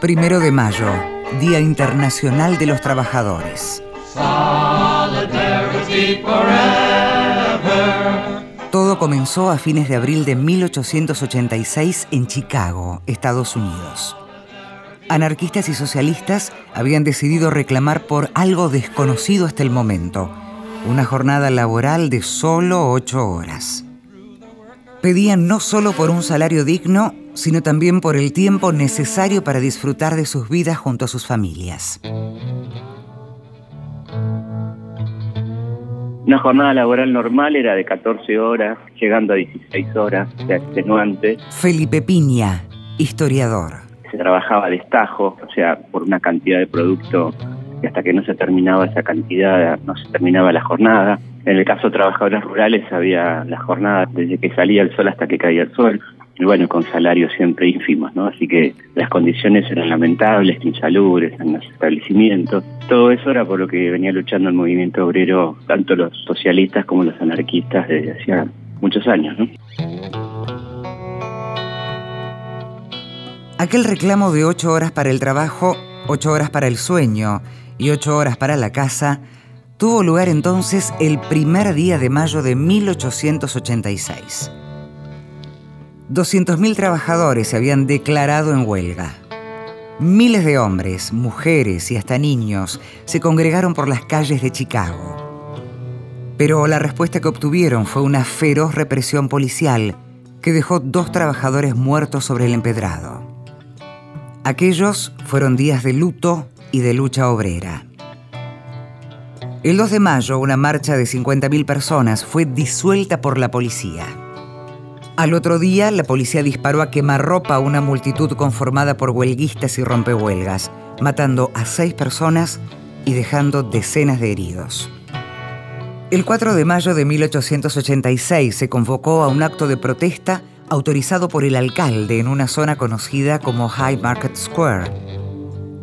Primero de mayo, Día Internacional de los Trabajadores. Todo comenzó a fines de abril de 1886 en Chicago, Estados Unidos. Anarquistas y socialistas habían decidido reclamar por algo desconocido hasta el momento, una jornada laboral de solo ocho horas. Pedían no solo por un salario digno, sino también por el tiempo necesario para disfrutar de sus vidas junto a sus familias. Una jornada laboral normal era de 14 horas, llegando a 16 horas, de extenuante. Felipe Piña, historiador. Se trabajaba a destajo, o sea, por una cantidad de producto y hasta que no se terminaba esa cantidad no se terminaba la jornada. En el caso de trabajadores rurales había la jornada desde que salía el sol hasta que caía el sol y bueno, con salarios siempre ínfimos, ¿no? Así que las condiciones eran lamentables, insalubres en los establecimientos. Todo eso era por lo que venía luchando el movimiento obrero, tanto los socialistas como los anarquistas desde hacía muchos años, ¿no? Aquel reclamo de ocho horas para el trabajo, ocho horas para el sueño y ocho horas para la casa tuvo lugar entonces el primer día de mayo de 1886. 200.000 trabajadores se habían declarado en huelga. Miles de hombres, mujeres y hasta niños se congregaron por las calles de Chicago. Pero la respuesta que obtuvieron fue una feroz represión policial que dejó dos trabajadores muertos sobre el empedrado. Aquellos fueron días de luto y de lucha obrera. El 2 de mayo, una marcha de 50.000 personas fue disuelta por la policía. Al otro día, la policía disparó a quemarropa a una multitud conformada por huelguistas y rompehuelgas, matando a seis personas y dejando decenas de heridos. El 4 de mayo de 1886 se convocó a un acto de protesta autorizado por el alcalde en una zona conocida como High Market Square.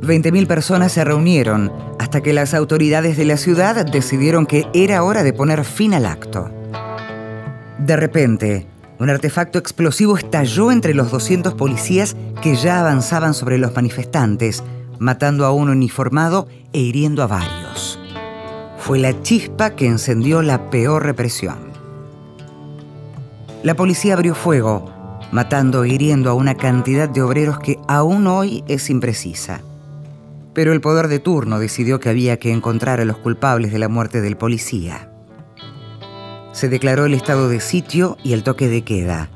20.000 personas se reunieron hasta que las autoridades de la ciudad decidieron que era hora de poner fin al acto. De repente, un artefacto explosivo estalló entre los 200 policías que ya avanzaban sobre los manifestantes, matando a un uniformado e hiriendo a varios. Fue la chispa que encendió la peor represión. La policía abrió fuego, matando e hiriendo a una cantidad de obreros que aún hoy es imprecisa. Pero el poder de turno decidió que había que encontrar a los culpables de la muerte del policía se declaró el estado de sitio y el toque de queda.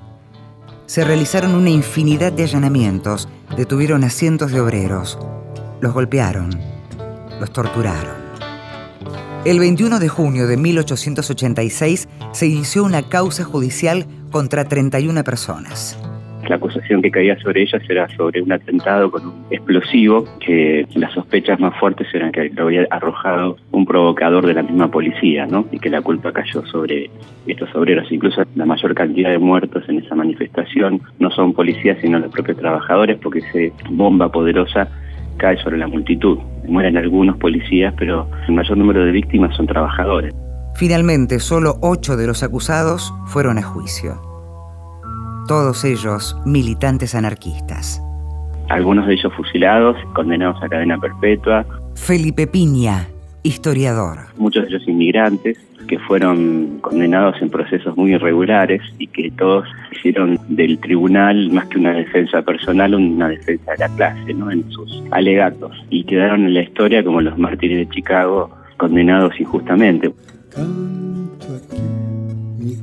Se realizaron una infinidad de allanamientos, detuvieron a cientos de obreros, los golpearon, los torturaron. El 21 de junio de 1886 se inició una causa judicial contra 31 personas la acusación que caía sobre ellas era sobre un atentado con un explosivo, que las sospechas más fuertes eran que lo había arrojado un provocador de la misma policía, ¿no? Y que la culpa cayó sobre estos obreros. Incluso la mayor cantidad de muertos en esa manifestación no son policías, sino los propios trabajadores, porque esa bomba poderosa cae sobre la multitud. Mueren algunos policías, pero el mayor número de víctimas son trabajadores. Finalmente, solo ocho de los acusados fueron a juicio todos ellos militantes anarquistas. Algunos de ellos fusilados, condenados a cadena perpetua. Felipe Piña, historiador. Muchos de ellos inmigrantes que fueron condenados en procesos muy irregulares y que todos hicieron del tribunal más que una defensa personal, una defensa de la clase, ¿no? En sus alegatos. Y quedaron en la historia como los mártires de Chicago condenados injustamente. mi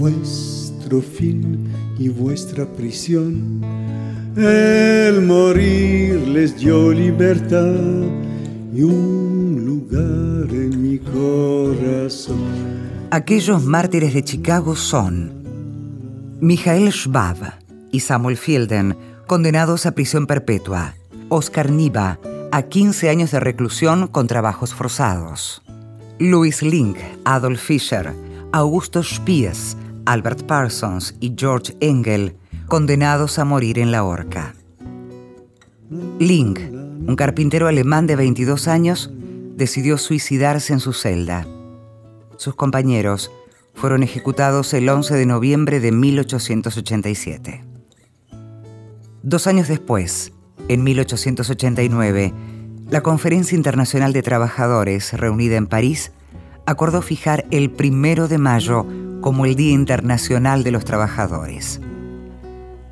vuestro fin y vuestra prisión. El morir les dio libertad y un lugar en mi corazón. Aquellos mártires de Chicago son Michael Schwab y Samuel Fielden, condenados a prisión perpetua. Oscar Niva, a 15 años de reclusión con trabajos forzados. Louis Link, Adolf Fischer, Augusto Spies, Albert Parsons y George Engel, condenados a morir en la horca. Link, un carpintero alemán de 22 años, decidió suicidarse en su celda. Sus compañeros fueron ejecutados el 11 de noviembre de 1887. Dos años después, en 1889, la Conferencia Internacional de Trabajadores, reunida en París, acordó fijar el primero de mayo como el Día Internacional de los Trabajadores.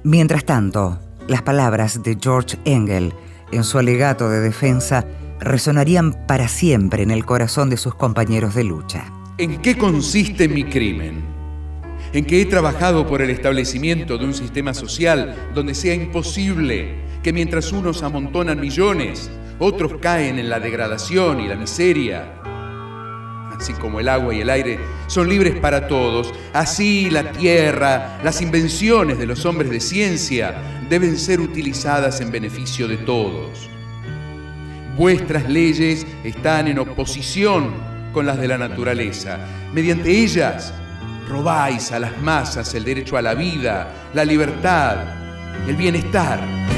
Mientras tanto, las palabras de George Engel en su alegato de defensa resonarían para siempre en el corazón de sus compañeros de lucha. ¿En qué consiste mi crimen? En que he trabajado por el establecimiento de un sistema social donde sea imposible que mientras unos amontonan millones, otros caen en la degradación y la miseria. Así como el agua y el aire son libres para todos, así la tierra, las invenciones de los hombres de ciencia deben ser utilizadas en beneficio de todos. Vuestras leyes están en oposición con las de la naturaleza. Mediante ellas robáis a las masas el derecho a la vida, la libertad, el bienestar.